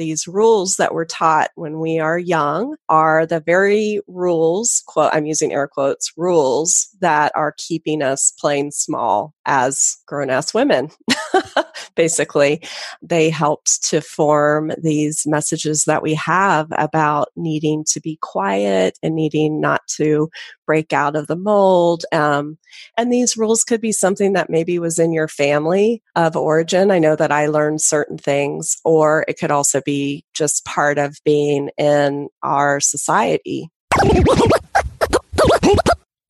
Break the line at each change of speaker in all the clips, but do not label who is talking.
These rules that we're taught when we are young are the very rules, quote, I'm using air quotes, rules that are keeping us playing small as grown ass women. Basically, they helped to form these messages that we have about needing to be quiet and needing not to break out of the mold. Um, and these rules could be something that maybe was in your family of origin. I know that I learned certain things, or it could also be just part of being in our society.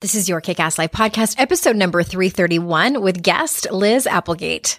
This is your Kick Ass Life podcast, episode number 331 with guest Liz Applegate.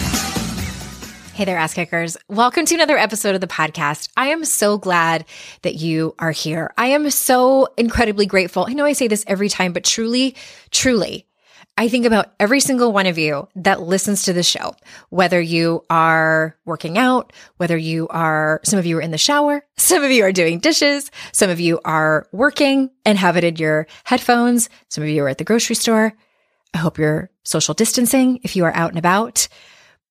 Hey there, ass kickers. Welcome to another episode of the podcast. I am so glad that you are here. I am so incredibly grateful. I know I say this every time, but truly, truly, I think about every single one of you that listens to the show, whether you are working out, whether you are, some of you are in the shower, some of you are doing dishes, some of you are working and have it in your headphones, some of you are at the grocery store. I hope you're social distancing if you are out and about.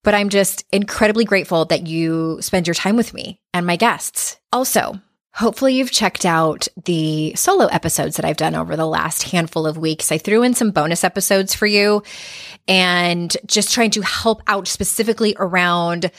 But I'm just incredibly grateful that you spend your time with me and my guests. Also, Hopefully, you've checked out the solo episodes that I've done over the last handful of weeks. I threw in some bonus episodes for you and just trying to help out specifically around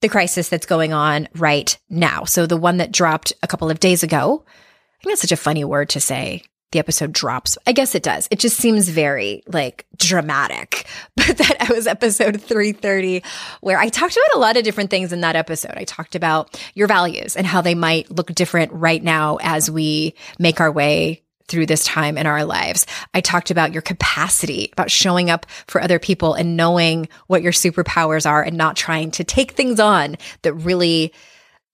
the crisis that's going on right now. So, the one that dropped a couple of days ago, I think that's such a funny word to say the episode drops. I guess it does. It just seems very like dramatic. But that was episode 330 where I talked about a lot of different things in that episode. I talked about your values and how they might look different right now as we make our way through this time in our lives. I talked about your capacity, about showing up for other people and knowing what your superpowers are and not trying to take things on that really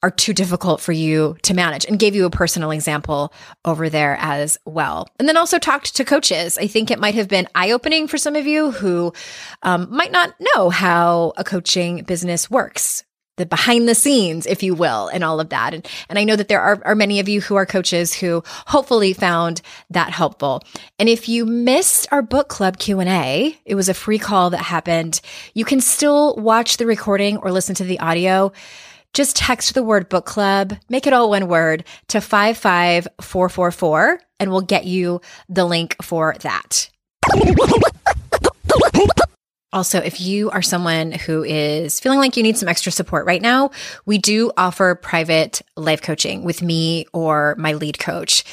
are too difficult for you to manage and gave you a personal example over there as well. And then also talked to coaches. I think it might have been eye opening for some of you who um, might not know how a coaching business works. The behind the scenes, if you will, and all of that. And, and I know that there are, are many of you who are coaches who hopefully found that helpful. And if you missed our book club Q&A, it was a free call that happened. You can still watch the recording or listen to the audio just text the word book club, make it all one word to 55444 and we'll get you the link for that. Also, if you are someone who is feeling like you need some extra support right now, we do offer private life coaching with me or my lead coach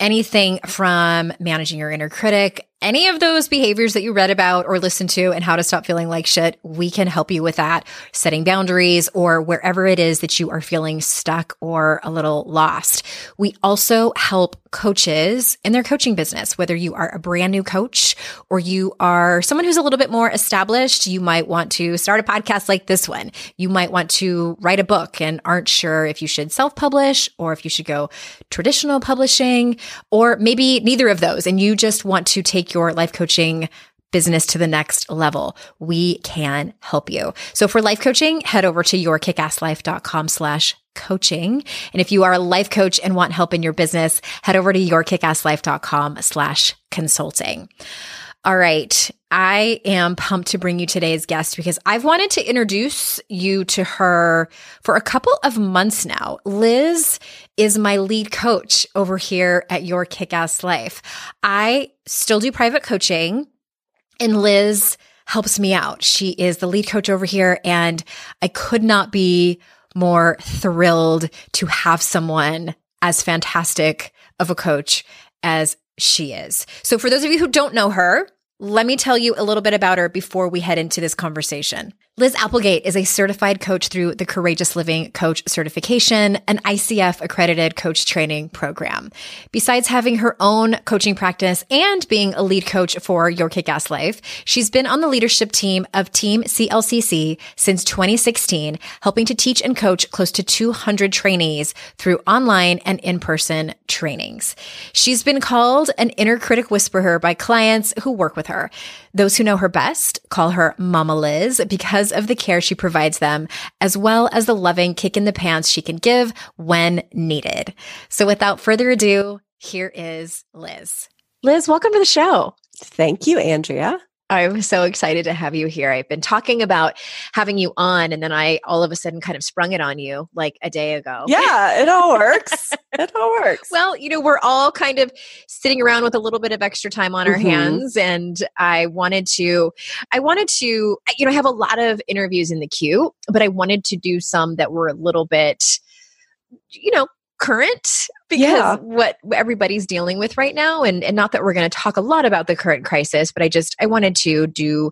anything from managing your inner critic, any of those behaviors that you read about or listened to and how to stop feeling like shit, we can help you with that, setting boundaries or wherever it is that you are feeling stuck or a little lost. We also help coaches in their coaching business, whether you are a brand new coach or you are someone who's a little bit more established. You might want to start a podcast like this one. You might want to write a book and aren't sure if you should self publish or if you should go traditional publishing or maybe neither of those. And you just want to take your life coaching business to the next level, we can help you. So for life coaching, head over to yourkickasslife.com slash coaching. And if you are a life coach and want help in your business, head over to yourkickasslife.com slash consulting. All right. I am pumped to bring you today's guest because I've wanted to introduce you to her for a couple of months now. Liz is my lead coach over here at Your Kick Ass Life. I still do private coaching and Liz helps me out. She is the lead coach over here and I could not be more thrilled to have someone as fantastic of a coach as she is. So, for those of you who don't know her, let me tell you a little bit about her before we head into this conversation. Liz Applegate is a certified coach through the Courageous Living Coach Certification, an ICF accredited coach training program. Besides having her own coaching practice and being a lead coach for Your Kick Ass Life, she's been on the leadership team of Team CLCC since 2016, helping to teach and coach close to 200 trainees through online and in-person trainings. She's been called an inner critic whisperer by clients who work with her. Those who know her best call her Mama Liz because of the care she provides them, as well as the loving kick in the pants she can give when needed. So without further ado, here is Liz. Liz, welcome to the show.
Thank you, Andrea.
I'm so excited to have you here. I've been talking about having you on, and then I all of a sudden kind of sprung it on you like a day ago.
Yeah, it all works. it all works.
Well, you know, we're all kind of sitting around with a little bit of extra time on our mm-hmm. hands, and I wanted to, I wanted to, you know, I have a lot of interviews in the queue, but I wanted to do some that were a little bit, you know, current because yeah. what everybody's dealing with right now and, and not that we're going to talk a lot about the current crisis but i just i wanted to do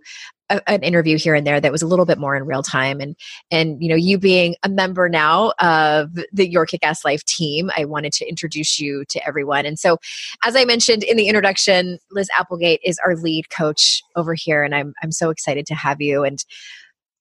a, an interview here and there that was a little bit more in real time. And and you know you being a member now of the your kick-ass life team i wanted to introduce you to everyone. And so as i mentioned in the introduction liz applegate is our lead coach over here and i'm i'm so excited to have you. And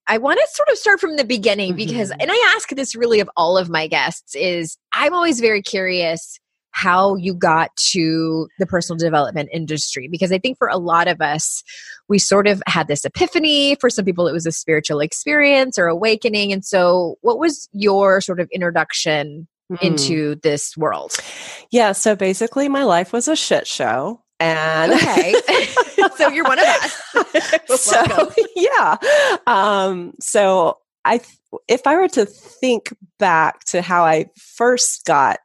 I want to sort of start from the beginning because, mm-hmm. and I ask this really of all of my guests, is I'm always very curious how you got to the personal development industry because I think for a lot of us, we sort of had this epiphany. For some people, it was a spiritual experience or awakening. And so, what was your sort of introduction mm. into this world?
Yeah, so basically, my life was a shit show. And
okay, so you're one of us.
so yeah, um, so I, if I were to think back to how I first got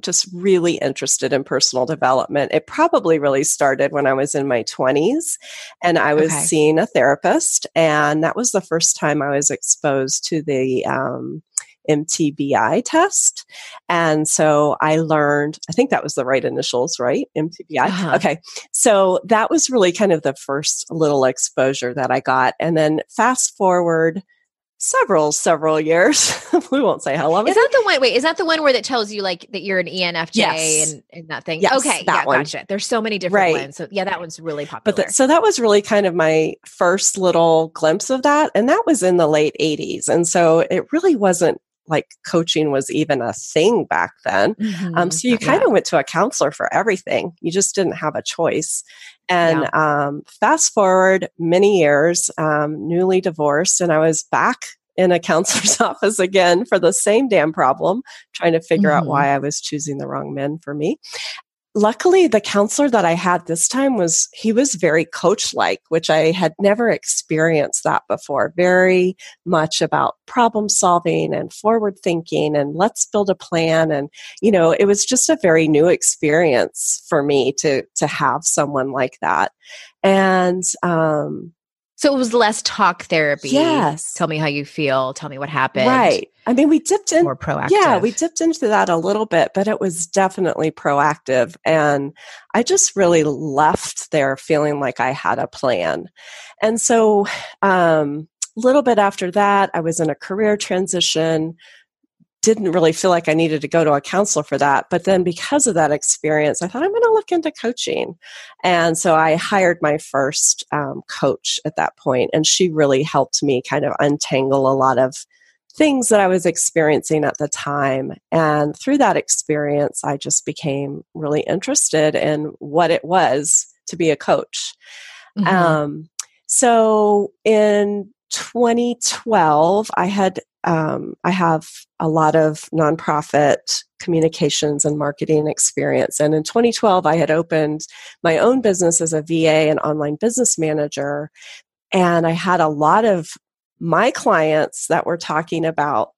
just really interested in personal development. It probably really started when I was in my 20s and I was okay. seeing a therapist. And that was the first time I was exposed to the um, MTBI test. And so I learned, I think that was the right initials, right? MTBI. Uh-huh. Okay. So that was really kind of the first little exposure that I got. And then fast forward several several years we won't say how long
is that the one wait is that the one where that tells you like that you're an enfj yes. and, and that thing yes, okay that yeah one. gotcha there's so many different right. ones so yeah that one's really popular
but the, so that was really kind of my first little glimpse of that and that was in the late 80s and so it really wasn't like coaching was even a thing back then. Mm-hmm. Um, so you kind of yeah. went to a counselor for everything. You just didn't have a choice. And yeah. um, fast forward many years, um, newly divorced, and I was back in a counselor's office again for the same damn problem, trying to figure mm-hmm. out why I was choosing the wrong men for me luckily the counselor that i had this time was he was very coach like which i had never experienced that before. Very much about problem solving and forward thinking and let's build a plan. And you know it was just a very new experience for me to to have someone like that. And um
so it was less talk therapy.
Yes.
Tell me how you feel. Tell me what happened.
Right. I mean, we dipped in
more proactive.
Yeah, we dipped into that a little bit, but it was definitely proactive. And I just really left there feeling like I had a plan. And so, um, a little bit after that, I was in a career transition didn't really feel like I needed to go to a counselor for that. But then because of that experience, I thought I'm going to look into coaching. And so I hired my first um, coach at that point, and she really helped me kind of untangle a lot of things that I was experiencing at the time. And through that experience, I just became really interested in what it was to be a coach. Mm-hmm. Um, so in 2012, I had um, I have a lot of nonprofit communications and marketing experience. And in 2012, I had opened my own business as a VA and online business manager. And I had a lot of my clients that were talking about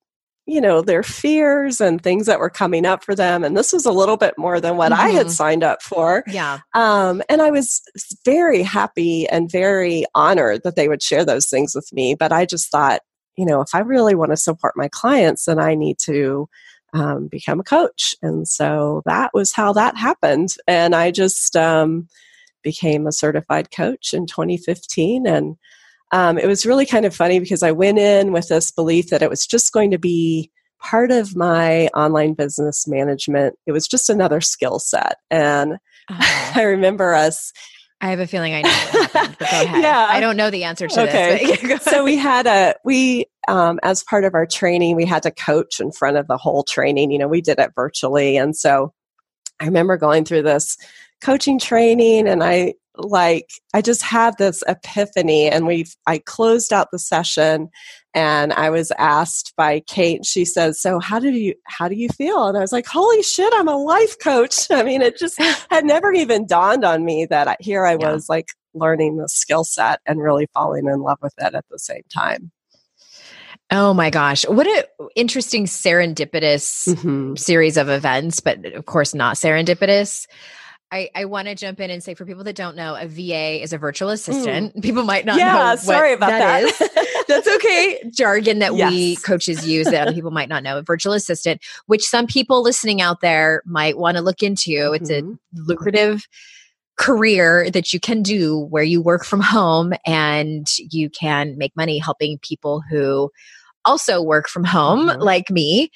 you know their fears and things that were coming up for them and this was a little bit more than what mm-hmm. i had mm-hmm. signed up for
yeah
um, and i was very happy and very honored that they would share those things with me but i just thought you know if i really want to support my clients then i need to um, become a coach and so that was how that happened and i just um, became a certified coach in 2015 and um, it was really kind of funny because I went in with this belief that it was just going to be part of my online business management. It was just another skill set. And uh-huh. I remember us.
I have a feeling I know happened, go ahead. Yeah. I don't know the answer to okay.
this. so we had a, we, um, as part of our training, we had to coach in front of the whole training. You know, we did it virtually. And so I remember going through this coaching training and I like I just had this epiphany and we I closed out the session and I was asked by Kate she says so how do you how do you feel and I was like holy shit I'm a life coach I mean it just had never even dawned on me that I, here I was yeah. like learning the skill set and really falling in love with it at the same time
Oh my gosh. What an interesting serendipitous mm-hmm. series of events, but of course not serendipitous. I, I want to jump in and say for people that don't know, a VA is a virtual hmm. assistant. Mm. People might not know.
yeah,
know.
sorry about that.
that. That's okay. Jargon that yes. we coaches use that other people might not know. A virtual assistant, which some people listening out there might want to look into. Mm-hmm. It's a mm-hmm. lucrative career that you can do where you work from home and you can make money helping people who also work from home, mm-hmm. like me,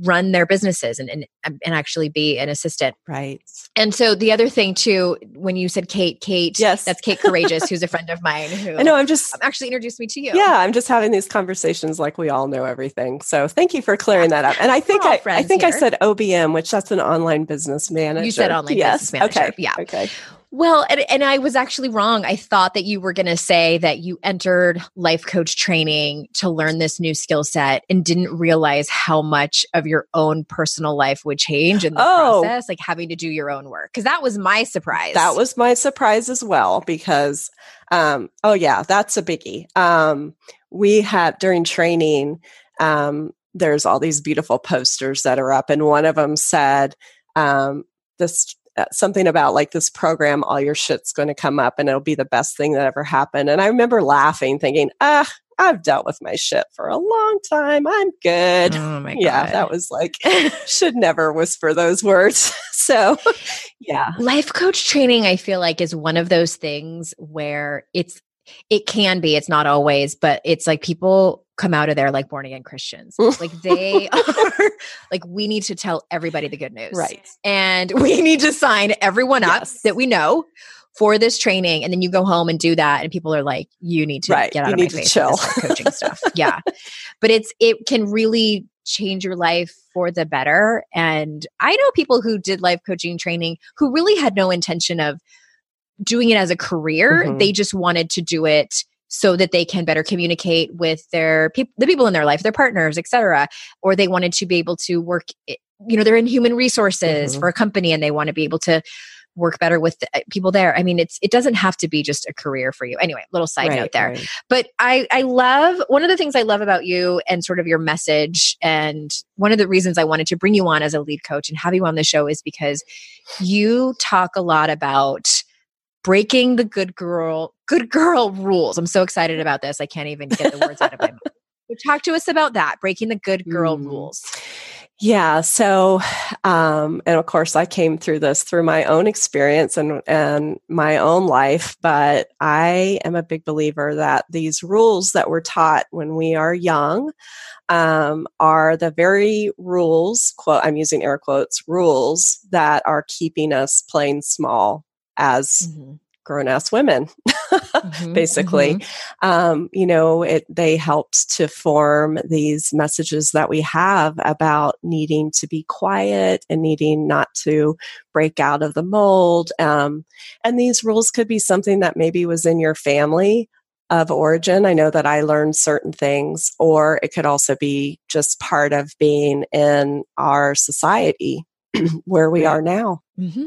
run their businesses and, and um, and actually be an assistant.
Right.
And so the other thing too, when you said Kate, Kate,
yes,
that's Kate Courageous, who's a friend of mine. Who
I know. I'm just
actually introduced me to you.
Yeah, I'm just having these conversations like we all know everything. So thank you for clearing that up. And I think I, I think here. I said OBM, which that's an online business manager.
You said online yes. business manager.
Okay.
Yeah.
Okay.
Well, and, and I was actually wrong. I thought that you were going to say that you entered life coach training to learn this new skill set and didn't realize how much of your own personal life would change in the oh. process, like having to do your own work. Because that was my surprise.
That was my surprise as well. Because, um, oh, yeah, that's a biggie. Um, we had during training, um, there's all these beautiful posters that are up, and one of them said, um, this something about like this program, all your shit's going to come up and it'll be the best thing that ever happened. And I remember laughing, thinking, ah, I've dealt with my shit for a long time. I'm good.
Oh my God.
Yeah, that was like, should never whisper those words. so, yeah.
Life coach training, I feel like, is one of those things where it's, it can be, it's not always, but it's like people come out of there like born again Christians. like they are like we need to tell everybody the good news.
Right.
And we need to sign everyone up yes. that we know for this training and then you go home and do that and people are like you need to
right.
get out
you
of
need
my
to face chill.
coaching stuff. Yeah. But it's it can really change your life for the better and I know people who did life coaching training who really had no intention of doing it as a career. Mm-hmm. They just wanted to do it so that they can better communicate with their people the people in their life their partners etc or they wanted to be able to work you know they're in human resources mm-hmm. for a company and they want to be able to work better with the, uh, people there i mean it's it doesn't have to be just a career for you anyway little side right, note there right. but i i love one of the things i love about you and sort of your message and one of the reasons i wanted to bring you on as a lead coach and have you on the show is because you talk a lot about breaking the good girl good girl rules. I'm so excited about this. I can't even get the words out of my mouth. So talk to us about that, breaking the good girl mm. rules.
Yeah. So, um, and of course, I came through this through my own experience and and my own life. But I am a big believer that these rules that we're taught when we are young um, are the very rules. Quote: I'm using air quotes. Rules that are keeping us playing small as mm-hmm. grown ass women, mm-hmm, basically. Mm-hmm. Um, you know, it they helped to form these messages that we have about needing to be quiet and needing not to break out of the mold. Um, and these rules could be something that maybe was in your family of origin. I know that I learned certain things, or it could also be just part of being in our society where we are now. Mm-hmm.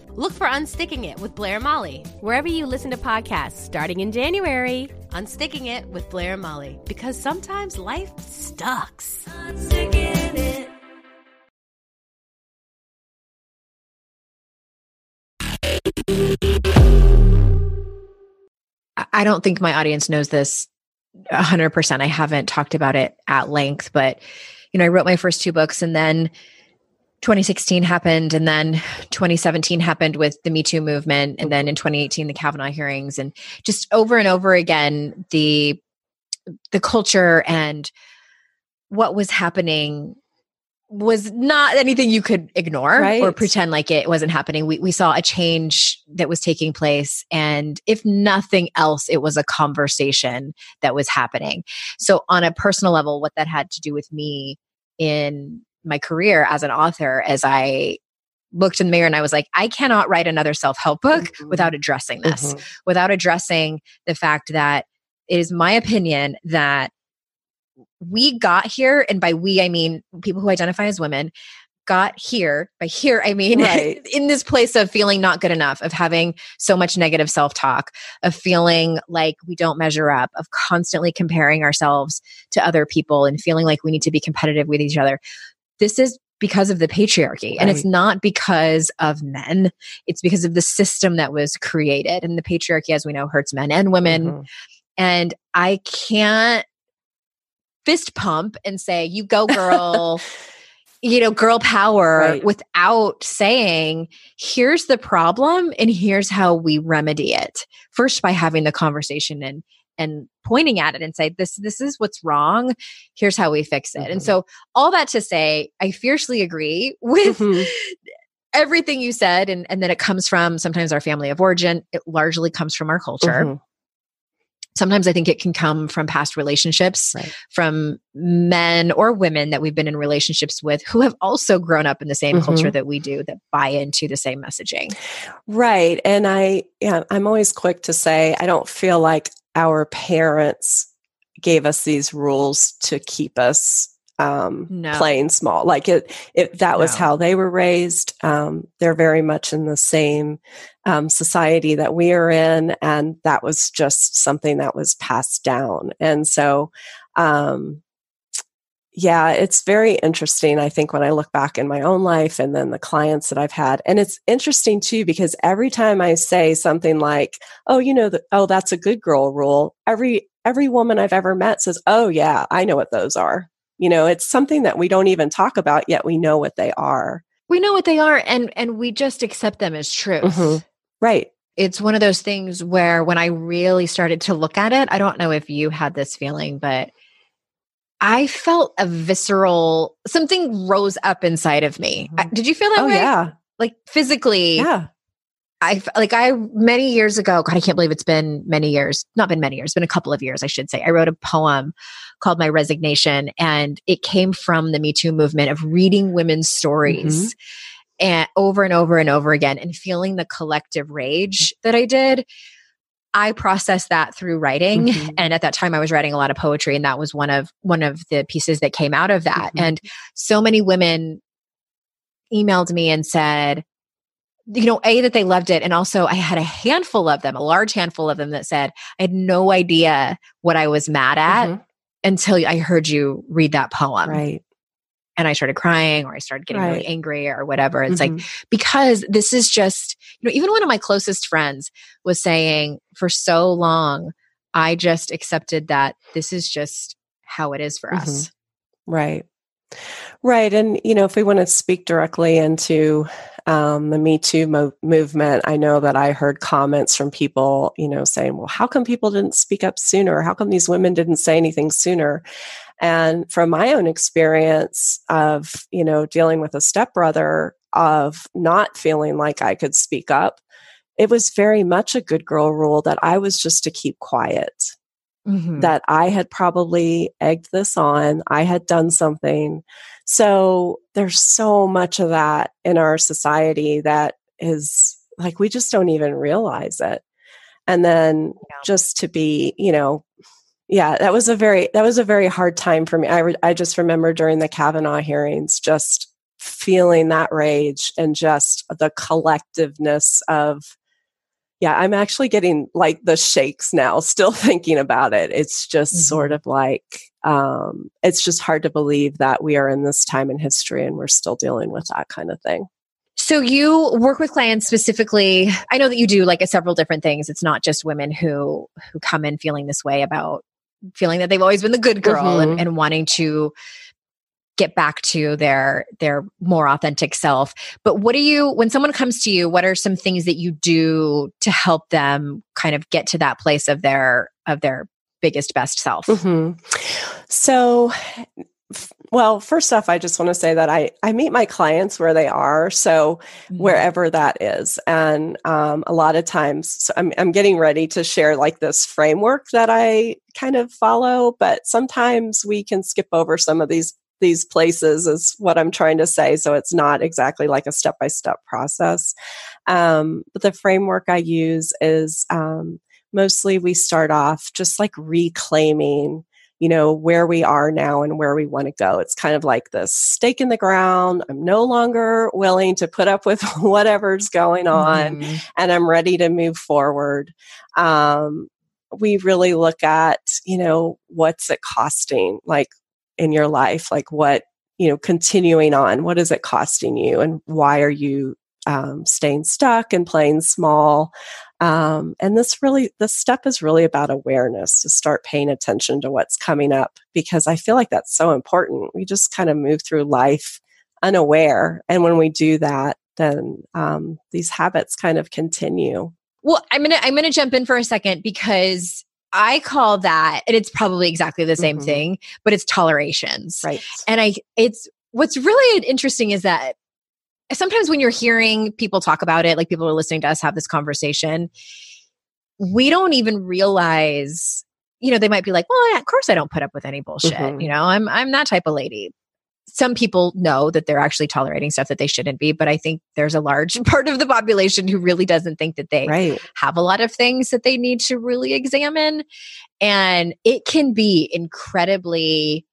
Look for Unsticking It with Blair and Molly.
Wherever you listen to podcasts, starting in January.
Unsticking It with Blair and Molly. Because sometimes life sucks.
I don't think my audience knows this 100%. I haven't talked about it at length, but you know, I wrote my first two books and then 2016 happened and then 2017 happened with the Me Too movement and then in 2018 the Kavanaugh hearings and just over and over again the the culture and what was happening was not anything you could ignore right. or pretend like it wasn't happening. We, we saw a change that was taking place. And if nothing else, it was a conversation that was happening. So, on a personal level, what that had to do with me in my career as an author, as I looked in the mirror and I was like, I cannot write another self help book mm-hmm. without addressing this, mm-hmm. without addressing the fact that it is my opinion that we got here, and by we, I mean people who identify as women, got here by here i mean right. in this place of feeling not good enough of having so much negative self-talk of feeling like we don't measure up of constantly comparing ourselves to other people and feeling like we need to be competitive with each other this is because of the patriarchy right. and it's not because of men it's because of the system that was created and the patriarchy as we know hurts men and women mm-hmm. and i can't fist pump and say, you go, girl. you know, girl power right. without saying, here's the problem and here's how we remedy it. First by having the conversation and and pointing at it and say this this is what's wrong here's how we fix it mm-hmm. and so all that to say i fiercely agree with mm-hmm. everything you said and and then it comes from sometimes our family of origin it largely comes from our culture mm-hmm sometimes I think it can come from past relationships, right. from men or women that we've been in relationships with who have also grown up in the same mm-hmm. culture that we do that buy into the same messaging.
Right. And I yeah, I'm always quick to say I don't feel like our parents gave us these rules to keep us um, no. playing small. Like it, it that was no. how they were raised. Um, they're very much in the same um, society that we are in, and that was just something that was passed down. And so, um, yeah, it's very interesting. I think when I look back in my own life and then the clients that I've had, and it's interesting too because every time I say something like, "Oh, you know, the, oh, that's a good girl rule," every every woman I've ever met says, "Oh, yeah, I know what those are." You know, it's something that we don't even talk about yet. We know what they are.
We know what they are, and and we just accept them as truth.
Mm-hmm. Right.
It's one of those things where when I really started to look at it, I don't know if you had this feeling, but I felt a visceral something rose up inside of me.
Mhm.
Did you feel that
Oh
way?
yeah.
Like physically,
Yeah.
I like I many years ago. God, I can't believe it's been many years. Not been many years. It's been a couple of years, I should say. I wrote a poem called "My Resignation," and it came from the Me Too movement of reading women's stories and over and over and over again, and feeling the collective rage that I did. I processed that through writing,
Mhm.
and at that time, I was writing a lot of poetry, and that was one of one of the pieces that came out of that.
Mhm.
And so many women emailed me and said, you know, A, that they loved it. And also, I had a handful of them, a large handful of them that said, I had no idea what I was mad at
Mhm.
until I heard you read that poem.
Right.
And I started crying or I started getting really angry or whatever. It's like,
Mhm.
because this is just, you know, even one of my closest friends was saying for so long, I just accepted that this is just how it is for
Mhm.
us.
Right. Right. And, you know, if we want to speak directly into um, the Me Too mo- movement, I know that I heard comments from people, you know, saying, well, how come people didn't speak up sooner? How come these women didn't say anything sooner? And from my own experience of, you know, dealing with a stepbrother, of not feeling like I could speak up, it was very much a good girl rule that I was just to keep quiet
Mhm.
that I had probably egged this on. I had done something. So there's so much of that in our society that is like we just don't even realize it. And then
Yeah.
just to be, you know, yeah, that was a very that was a very hard time for me. I re- I just remember during the Kavanaugh hearings just feeling that rage and just the collectiveness of yeah, I'm actually getting like the shakes now, still thinking about it. It's just
Mhm.
sort of like, um, it's just hard to believe that we are in this time in history and we're still dealing with that kind of thing.
So you work with clients specifically. I know that you do like a several different things. It's not just women who who come in feeling this way about feeling that they've always been the good girl and,
Mhm.
and wanting to get back to their their more authentic self. But what do you when someone comes to you, what are some things that you do to help them kind of get to that place of their of their biggest best self?
Mhm. So, well, first off, I just want to say that I, I meet my clients where they are. So,
Mhm.
wherever that is. And um, a lot of times, so I'm, I'm getting ready to share like this framework that I kind of follow, but sometimes we can skip over some of these these places is what I'm trying to say. So it's not exactly like a step by step process. Um, but the framework I use is um, mostly we start off just like reclaiming you know where we are now and where we want to go it's kind of like this stake in the ground i'm no longer willing to put up with whatever's going on
Mhm.
and i'm ready to move forward um, we really look at you know what's it costing like in your life like what you know continuing on what is it costing you and why are you um, staying stuck and playing small? Um, and this really this step is really about awareness to start paying attention to what's coming up because i feel like that's so important. We just kind of move through life unaware and when we do that then um, these habits kind of continue.
Well, I'm gonna I'm gonna jump in for a second because I call that, and it's probably exactly the same
Mhm.
thing, but it's tolerations.
right
And I, it's what's really interesting is that sometimes when you're hearing people talk about it, like people are listening to us have this conversation, we don't even realize. You know, they might be like, "Well, yeah, of course I don't put up with any bullshit."
Mhm.
You know, I'm I'm that type of lady. Some people know that they're actually tolerating stuff that they shouldn't be, but I think there's a large part of the population who really doesn't think that they
right
have a lot of things that they need to really examine. And it can be incredibly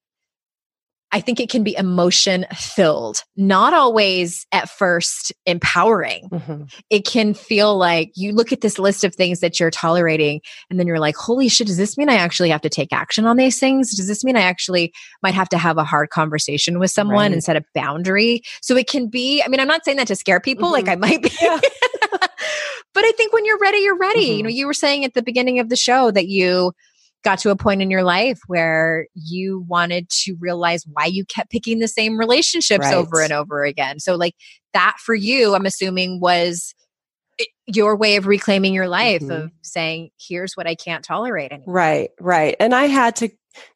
I think it can be emotion filled, not always at first empowering. Mm-hmm. It can feel like you look at this list of things that you're tolerating, and then you're like, holy shit, does this mean I actually have to take action on these things? Does this mean I actually might have to have a hard conversation with someone right. and set a boundary? So it can be, I mean, I'm not saying that to scare people, mm-hmm. like I might be. Yeah. but I think when you're ready, you're ready. Mm-hmm. You know, you were saying at the beginning of the show that you, got to a point in your life where you wanted to realize why you kept picking the same relationships right. over and over again. So, like that for you, I'm assuming was your way of reclaiming your life mm-hmm. of saying, here's what I can't tolerate anymore.
Right, right. And I had to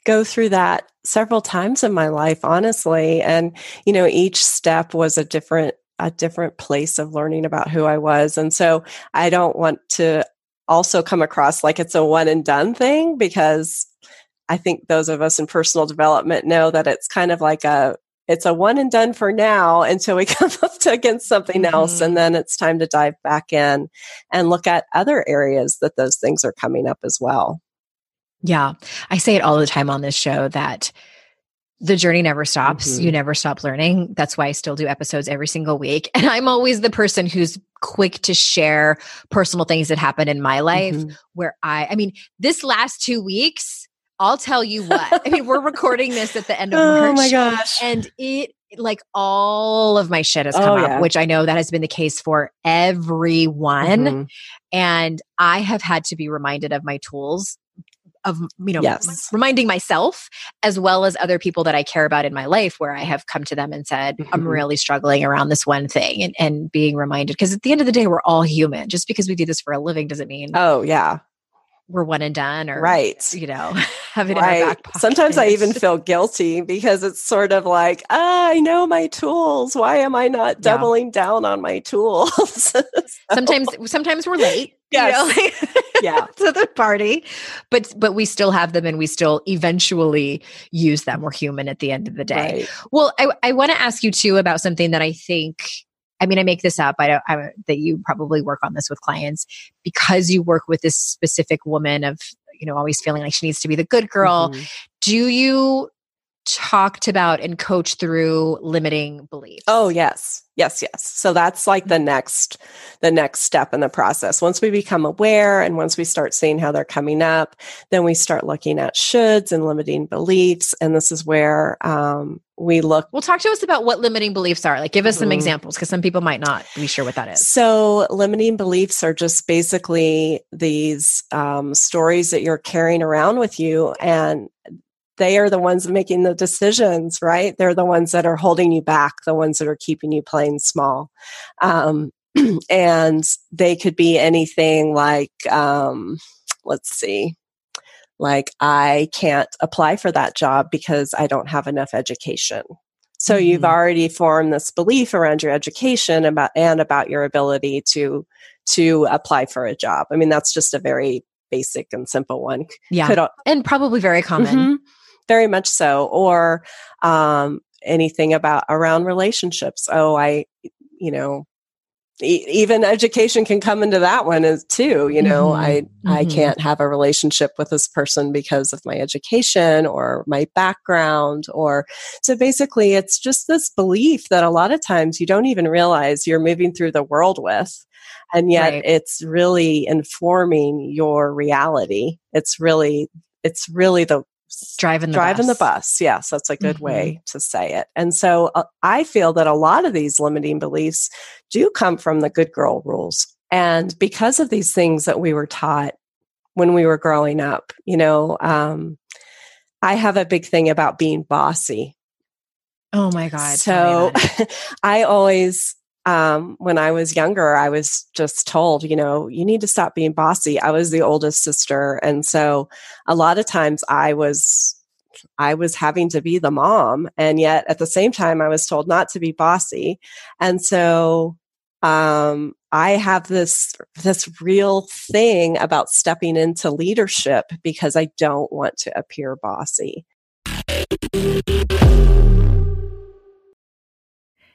go through that several times in my life, honestly. And, you know, each step was a different a different place of learning about who I was. And so I don't want to also come across like it's a one and done thing because I think those of us in personal development know that it's kind of like a it's a one and done for now until we come up to against something mm-hmm. else and then it's time to dive back in and look at other areas that those things are coming up as well.
Yeah. I say it all the time on this show that the journey never stops. Mm-hmm. You never stop learning. That's why I still do episodes every single week. And I'm always the person who's quick to share personal things that happen in my life mm-hmm. where I, I mean, this last two weeks, I'll tell you what. I mean, we're recording this at the end of March.
Oh my gosh.
And it, like all of my shit has come oh, yeah. up, which I know that has been the case for everyone. Mm-hmm. And I have had to be reminded of my tools of you know yes. reminding myself as well as other people that I care about in my life where I have come to them and said mm-hmm. I'm really struggling around this one thing and, and being reminded because at the end of the day we're all human just because we do this for a living doesn't mean
oh yeah
we're one and done or
right
you know have it
right.
in our back pocket.
sometimes i even feel guilty because it's sort of like ah, i know my tools why am i not doubling yeah. down on my tools so.
sometimes sometimes we're late yes. You know?
yeah
to the party but but we still have them and we still eventually use them we're human at the end of the day right. well i, I want to ask you too about something that i think I mean, I make this up. I don't. I, that you probably work on this with clients because you work with this specific woman of you know always feeling like she needs to be the good girl. Mm-hmm. Do you talked about and coached through limiting beliefs?
Oh, yes. Yes, yes. So that's like the next the next step in the process. Once we become aware and once we start seeing how they're coming up, then we start looking at shoulds and limiting beliefs and this is where um, we look
Well, talk to us about what limiting beliefs are. Like give us some mm-hmm. examples because some people might not be sure what that is.
So, limiting beliefs are just basically these um, stories that you're carrying around with you and they are the ones making the decisions, right? They're the ones that are holding you back, the ones that are keeping you playing small. Um, and they could be anything like, um, let's see, like I can't apply for that job because I don't have enough education. So mm-hmm. you've already formed this belief around your education about and about your ability to to apply for a job. I mean, that's just a very basic and simple one.
Yeah, Could, and probably very common. Mm-hmm
very much so. Or um, anything about around relationships. Oh, I, you know, e- even education can come into that one as too. You know, mm-hmm. I mm-hmm. I can't have a relationship with this person because of my education or my background. Or so basically, it's just this belief that a lot of times you don't even realize you're moving through the world with and yet right. it's really informing your reality it's really it's really the
driving the
driving
bus.
the bus. Yes, that's a good mm-hmm. way to say it. And so uh, I feel that a lot of these limiting beliefs do come from the good girl rules. And because of these things that we were taught when we were growing up, you know, um, I have a big thing about being bossy.
Oh my God.
So I always um, when I was younger, I was just told, you know, you need to stop being bossy. I was the oldest sister. And so a lot of times I was I was having to be the mom and yet at the same time I was told not to be bossy. And so um, I have this this real thing about stepping into leadership because I don't want to appear bossy.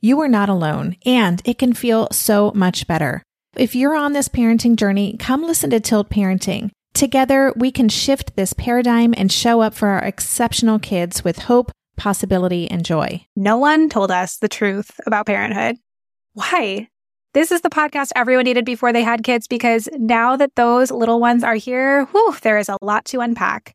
you are not alone, and it can feel so much better. If you're on this parenting journey, come listen to Tilt Parenting. Together, we can shift this paradigm and show up for our exceptional kids with hope, possibility, and joy.
No one told us the truth about parenthood. Why? This is the podcast everyone needed before they had kids because now that those little ones are here, whew, there is a lot to unpack.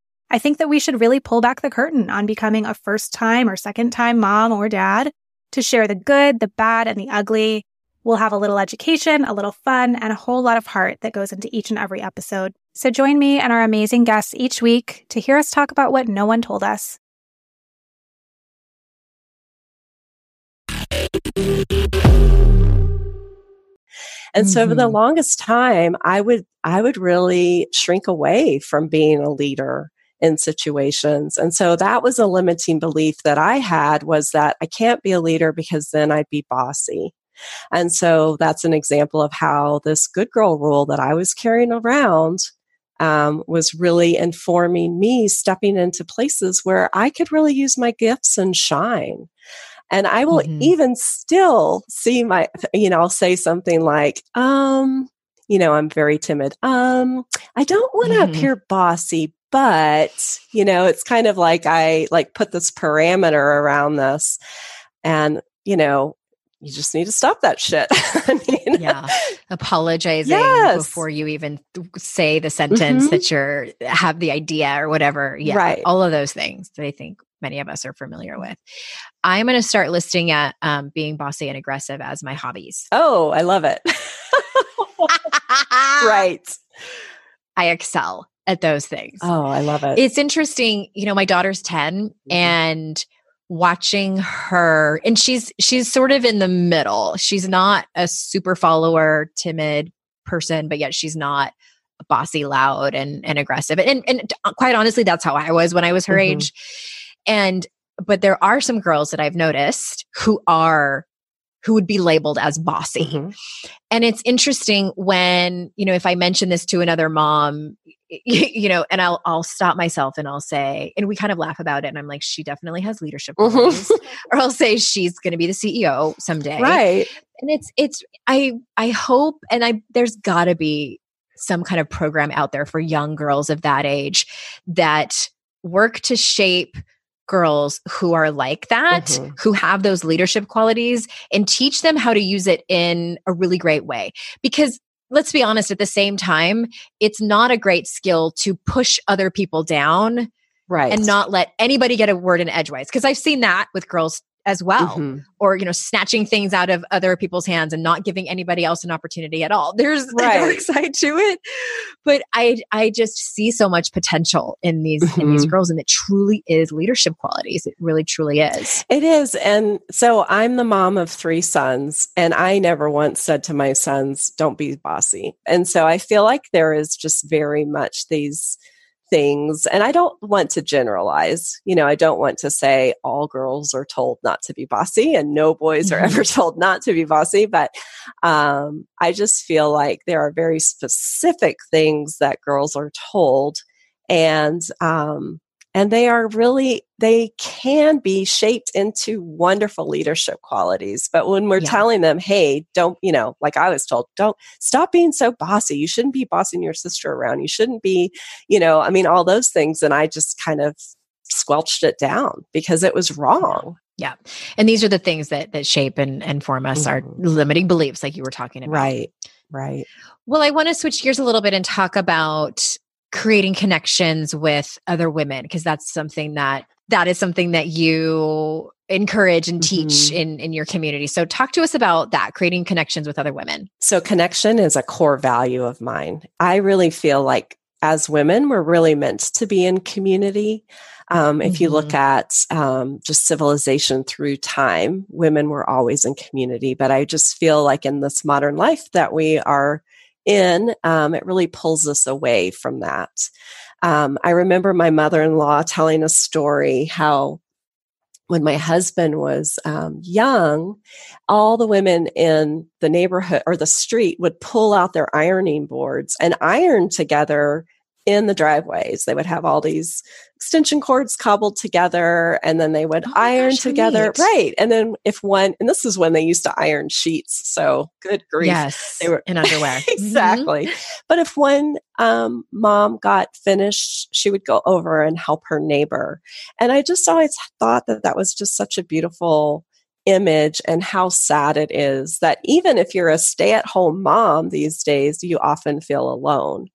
I think that we should really pull back the curtain on becoming a first time or second time mom or dad to share the good, the bad, and the ugly. We'll have a little education, a little fun, and a whole lot of heart that goes into each and every episode. So join me and our amazing guests each week to hear us talk about what no one told us.
And so for the
Mm-hmm.
longest time, I would I would really shrink away from being a leader in situations. And so that was a limiting belief that I had was that I can't be a leader because then I'd be bossy. And so that's an example of how this good girl rule that I was carrying around um, was really informing me stepping into places where I could really use my gifts and shine. And I will
Mhm.
even still see my, you know, I'll say something like, um, you know, I'm very timid. Um, I don't want to
Mhm.
appear bossy, but, you know, it's kind of like I like put this parameter around this and, you know, you just need to stop that shit. I mean,
yeah apologizing
Yes.
before you even say the sentence
Mhm.
that you're have the idea or whatever yeah
Right.
all of those things that i think many of us are familiar with i'm going to start listing at um, being bossy and aggressive as my hobbies
Oh, I love it. right.
i excel at those things
Oh, I love it.
it's interesting you know my daughter's 10
Mhm.
and watching her and she's she's sort of in the middle she's not a super follower timid person but yet she's not bossy loud and and aggressive and and quite honestly that's how i was when i was her
Mhm.
age and but there are some girls that i've noticed who are who would be labeled as bossy
Mhm.
and it's interesting when you know if i mention this to another mom you know and i'll i'll stop myself and i'll say and we kind of laugh about it and i'm like she definitely has leadership
Mhm.
or i'll say she's going to be the ceo someday
Right.
and it's it's i i hope and i there's got to be some kind of program out there for young girls of that age that work to shape girls who are like that
Mhm.
who have those leadership qualities and teach them how to use it in a really great way because let's be honest at the same time it's not a great skill to push other people down
Right.
and not let anybody get a word in edgewise because i've seen that with girls as well
Mhm.
or you know snatching things out of other people's hands and not giving anybody else an opportunity at all there's a dark side to it but i i just see so much potential in these in these
Mhm.
girls and it truly is leadership qualities it really truly is
It is. And so I'm the mom of three sons, and I never once said to my sons, don't be bossy. And so I feel like there is just very much these things. And I don't want to generalize. You know, I don't want to say all girls are told not to be bossy and no boys are
Mhm.
ever told not to be bossy. But um, I just feel like there are very specific things that girls are told. And um, and they are really they can be shaped into wonderful leadership qualities but when we're
Yeah.
telling them hey don't you know like i was told don't stop being so bossy you shouldn't be bossing your sister around you shouldn't be you know i mean all those things and i just kind of squelched it down because it was wrong
Yeah. And these are the things that that shape and, and form us, our
Mhm.
limiting beliefs, like you were talking about.
right right
Well, I want to switch gears a little bit and talk about creating connections with other women because that's something that that is something that you encourage and teach
Mhm.
in in your community. So talk to us about that, creating connections with other women.
So, connection is a core value of mine. I really feel like as women, we're really meant to be in community. Um, if you look at um, just civilization through time, women were always in community. But I just feel like in this modern life that we are in, um, it really pulls us away from that. Um, I remember my mother in law telling a story how when my husband was um, young, all the women in the neighborhood or the street would pull out their ironing boards and iron together in the driveways. They would have all these extension cords cobbled together and then they would
Oh
iron
gosh,
together. Right. And then if one, and this is when they used to iron sheets. So good grief.
Yes.
They were
in underwear. Mhm.
exactly. But if one um, mom got finished, she would go over and help her neighbor. And I just always thought that that was just such a beautiful image and how sad it is that even if you're a stay at home mom these days, you often feel alone.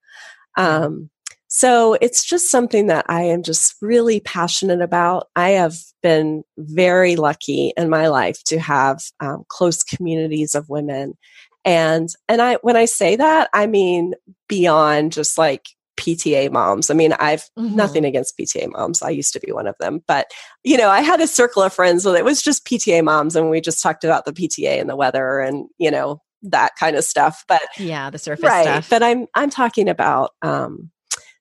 Um, so it's just something that I am just really passionate about. I have been very lucky in my life to have um, close communities of women and and i when i say that i mean beyond just like pta moms i mean i've
Mhm.
nothing against pta moms i used to be one of them but you know i had a circle of friends that it was just pta moms and we just talked about the pta and the weather and you know that kind of stuff but
Yeah, the surface
right
stuff.
but i'm i'm talking about um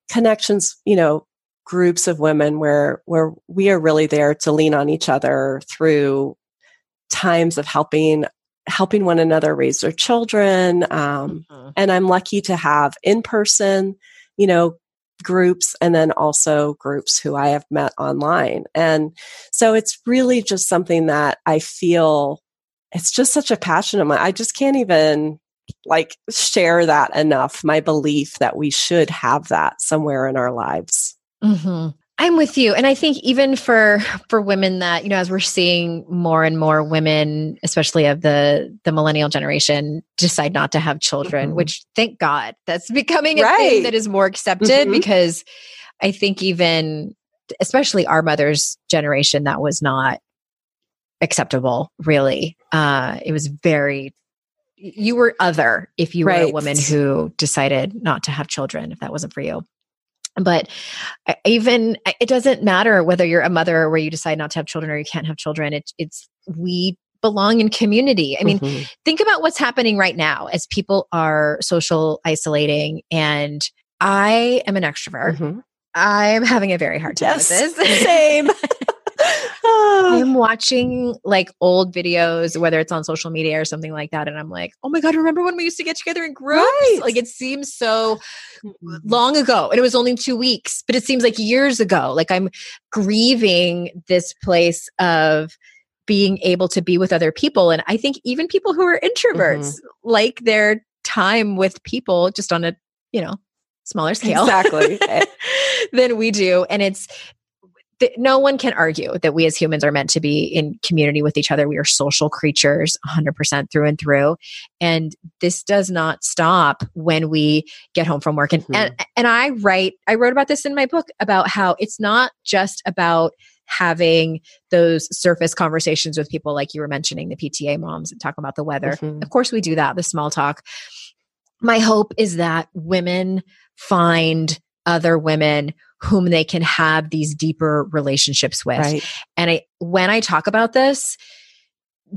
connections you know groups of women where where we are really there to lean on each other through times of helping helping one another raise their children um,
Mhm.
and i'm lucky to have in person you know groups and then also groups who i have met online and so it's really just something that i feel it's just such a passion of mine i just can't even like share that enough my belief that we should have that somewhere in our lives
hmm I'm with you, and I think even for for women that you know, as we're seeing more and more women, especially of the the millennial generation, decide not to have children.
Mhm.
Which, thank God, that's becoming a
Right.
thing that is more accepted
Mhm.
because I think even, especially our mother's generation, that was not acceptable. Really, uh, it was very. You were other if you were a woman who decided not to have children. If that wasn't for you but even it doesn't matter whether you're a mother or where you decide not to have children or you can't have children it's it's we belong in community i mean
Mhm.
think about what's happening right now as people are social isolating and i am an extrovert
Mhm.
i'm having a very hard time
yes
with this
same
I'm watching like old videos, whether it's on social media or something like that, and I'm like, oh my god, remember when we used to get together in groups?
Right.
Like it seems so mm-hmm. long ago, and it was only two weeks, but it seems like years ago. Like I'm grieving this place of being able to be with other people, and I think even people who are introverts mm-hmm. like their time with people just on a you know smaller scale
Exactly.
than we do, and it's th- no one can argue that we as humans are meant to be in community with each other. We are social creatures 100% through and through. And this does not stop when we get home from work. And, and, and I write, I wrote about this in my book about how it's not just about having those surface conversations with people like you were mentioning the PTA moms and talking about the weather.
Mhm.
Of course, we do that, the small talk. My hope is that women find other women whom they can have these deeper relationships with.
right
And I when I talk about this,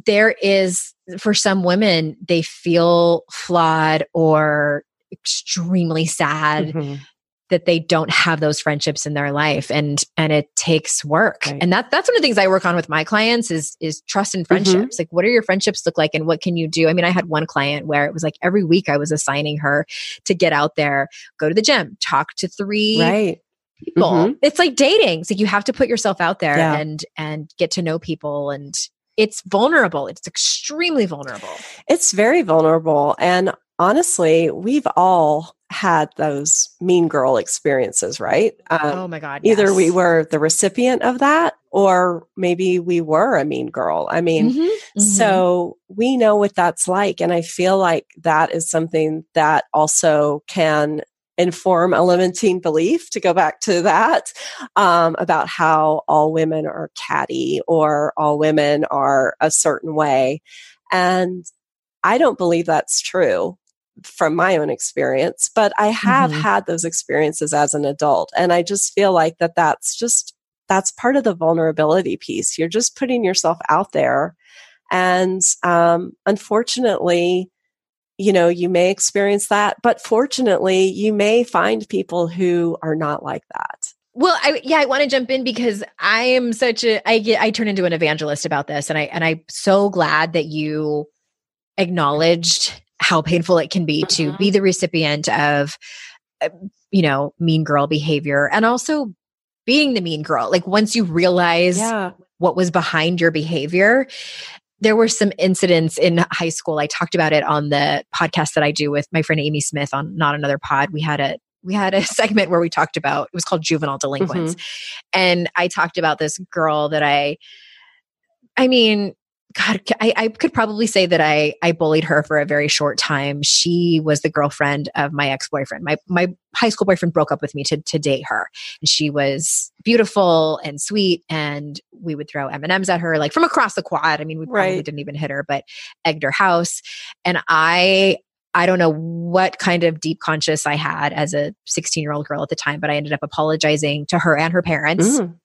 there is for some women they feel flawed or extremely sad
Mhm.
That they don't have those friendships in their life and and it takes work
Right.
and that that's one of the things i work on with my clients is is trust and
Mm-hmm.
friendships like what are your friendships look like and what can you do i mean i had one client where it was like every week i was assigning her to get out there go to the gym talk to three
right
people.
Mhm.
It's like dating. It's like you have to put yourself out there
Yeah.
and and get to know people and it's vulnerable. It's extremely vulnerable.
It's very vulnerable. And honestly, we've all had those mean girl experiences, right? Um,
oh my god.
Either we were the recipient of that or maybe we were a mean girl. I mean,
Mhm, mhm.
So we know what that's like. And I feel like that is something that also can inform a limiting belief to go back to that um, about how all women are catty or all women are a certain way. And I don't believe that's true from my own experience, but I have
Mhm.
had those experiences as an adult. And I just feel like that that's just, that's part of the vulnerability piece. You're just putting yourself out there. And um, unfortunately, you know, you may experience that, but fortunately, you may find people who are not like that.
Well, I yeah, I want to jump in because I am such a I get I turn into an evangelist about this and I and I'm so glad that you acknowledged how painful it can be to be the recipient of uh, you know, mean girl behavior and also being the mean girl. Like once you realize
Yeah.
what was behind your behavior. There were some incidents in high school. I talked about it on the podcast that I do with my friend Amy Smith on Not Another Pod. We had a we had a segment where we talked about it was called juvenile delinquents. And I talked about this girl that I I mean, God, I, I could probably say that I I bullied her for a very short time. She was the girlfriend of my ex boyfriend. My my high school boyfriend broke up with me to to date her, and she was beautiful and sweet. And we would throw M and M's at her like from across the quad. I mean, we probably
Right.
didn't even hit her, but egged her house. And I I don't know what kind of deep conscious I had as a 16 year old girl at the time, but I ended up apologizing to her and her parents
Mm.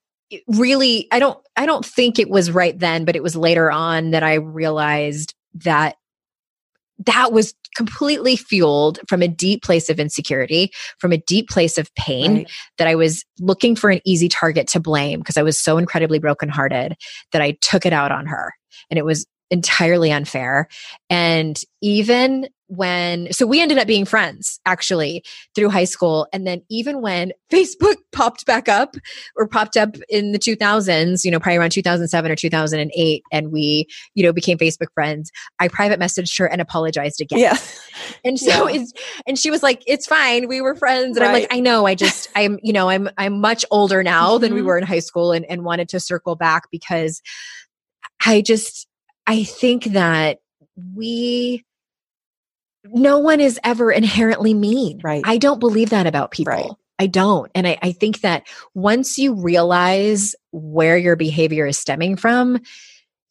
Really i don't i don't think it was right then but it was later on that i realized that that was completely fueled from a deep place of insecurity from a deep place of pain
Right.
that i was looking for an easy target to blame because i was so incredibly brokenhearted that i took it out on her and it was entirely unfair and even when so we ended up being friends actually through high school and then even when facebook popped back up or popped up in the 2000s, you know, probably around 2007 or 2008, and we, you know, became Facebook friends. I private messaged her and apologized again.
Yeah.
And so
Yeah.
it's, and she was like, it's fine. We were friends. And I'm like, I know, I just, I'm, you know, I'm, I'm much older now than we
Mhm.
were in high school and, and wanted to circle back because I just, I think that we, no one is ever inherently mean.
Right.
I don't believe that about people.
Right.
I don't. And I, I think that once you realize where your behavior is stemming from,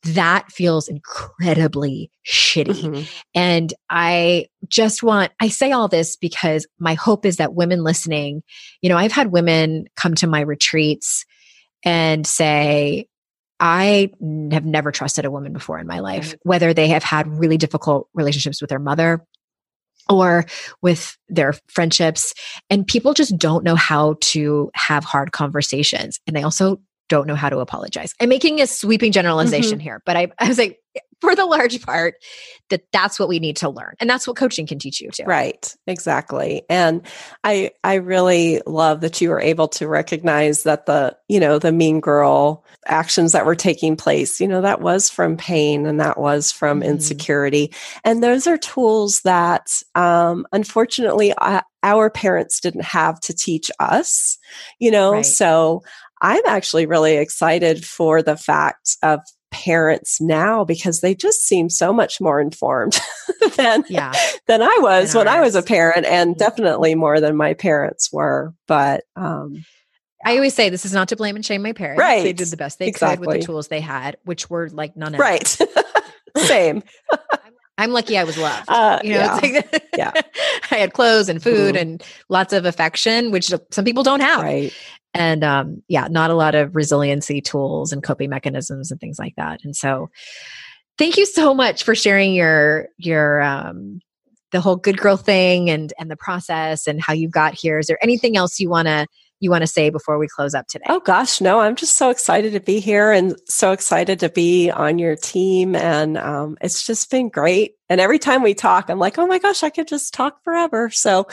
that feels incredibly shitty.
Mhm.
And I just want, I say all this because my hope is that women listening, you know, I've had women come to my retreats and say, I have never trusted a woman before in my life, whether they have had really difficult relationships with their mother or with their friendships. And people just don't know how to have hard conversations. And they also don't know how to apologize. I'm making a sweeping generalization mm-hmm. here, but I, I was like, for the large part, that that's what we need to learn. And that's what coaching can teach you too.
Right, exactly. And I I really love that you were able to recognize that the, you know, the mean girl actions that were taking place, you know, that was from pain and that was from
Mhm.
insecurity. And those are tools that um unfortunately uh, our parents didn't have to teach us, you know.
Right.
So I'm actually really excited for the fact of parents now because they just seem so much more informed than
Yeah.
than I was when I was a parent, and
Mhm.
definitely more than my parents were. But um,
I always say this is not to blame and shame my parents. They did the best they could with the tools they had, which were like none of
right, same.
I'm lucky I was loved.
Uh,
you know,
yeah.
it's like
Yeah.
I had clothes and food
Mhm.
and lots of affection, which some people don't have.
Right.
And um yeah not a lot of resiliency tools and coping mechanisms and things like that and so thank you so much for sharing your your um the whole good girl thing and and the process and how you got here is there anything else you want to you want to say before we close up today.
Oh gosh, no, I'm just so excited to be here and so excited to be on your team. And um, it's just been great. And every time we talk, I'm like, oh my gosh, I could just talk forever. So,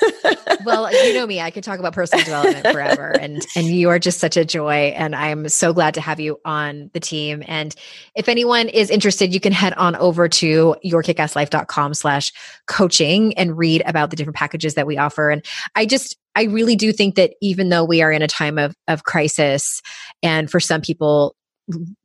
well, you know me, I could talk about personal development forever. And and you are just such a joy. And I'm so glad to have you on the team. And if anyone is interested, you can head on over to yourkickasslife.com slash coaching and read about the different packages that we offer. And I just I really do think that even though we are in a time of of crisis, and for some people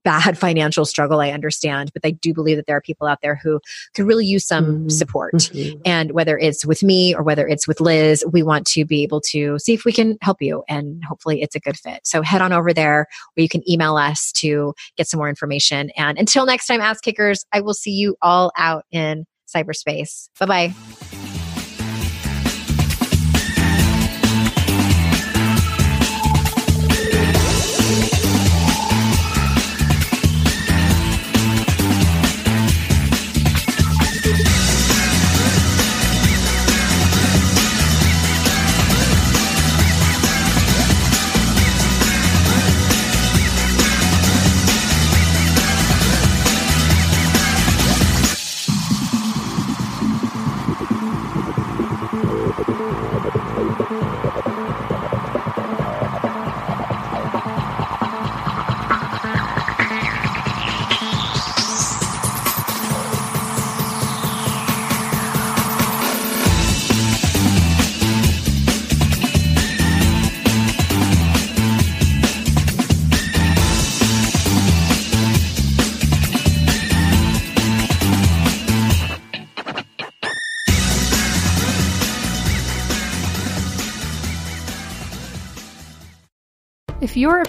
bad financial struggle, I understand, but I do believe that there are people out there who could really use some mm-hmm. support. Mm-hmm. And whether it's with me or whether it's with Liz, we want to be able to see if we can help you and hopefully it's a good fit. So head on over there where you can email us to get some more information. And until next time, ass kickers, I will see you all out in cyberspace. Bye bye.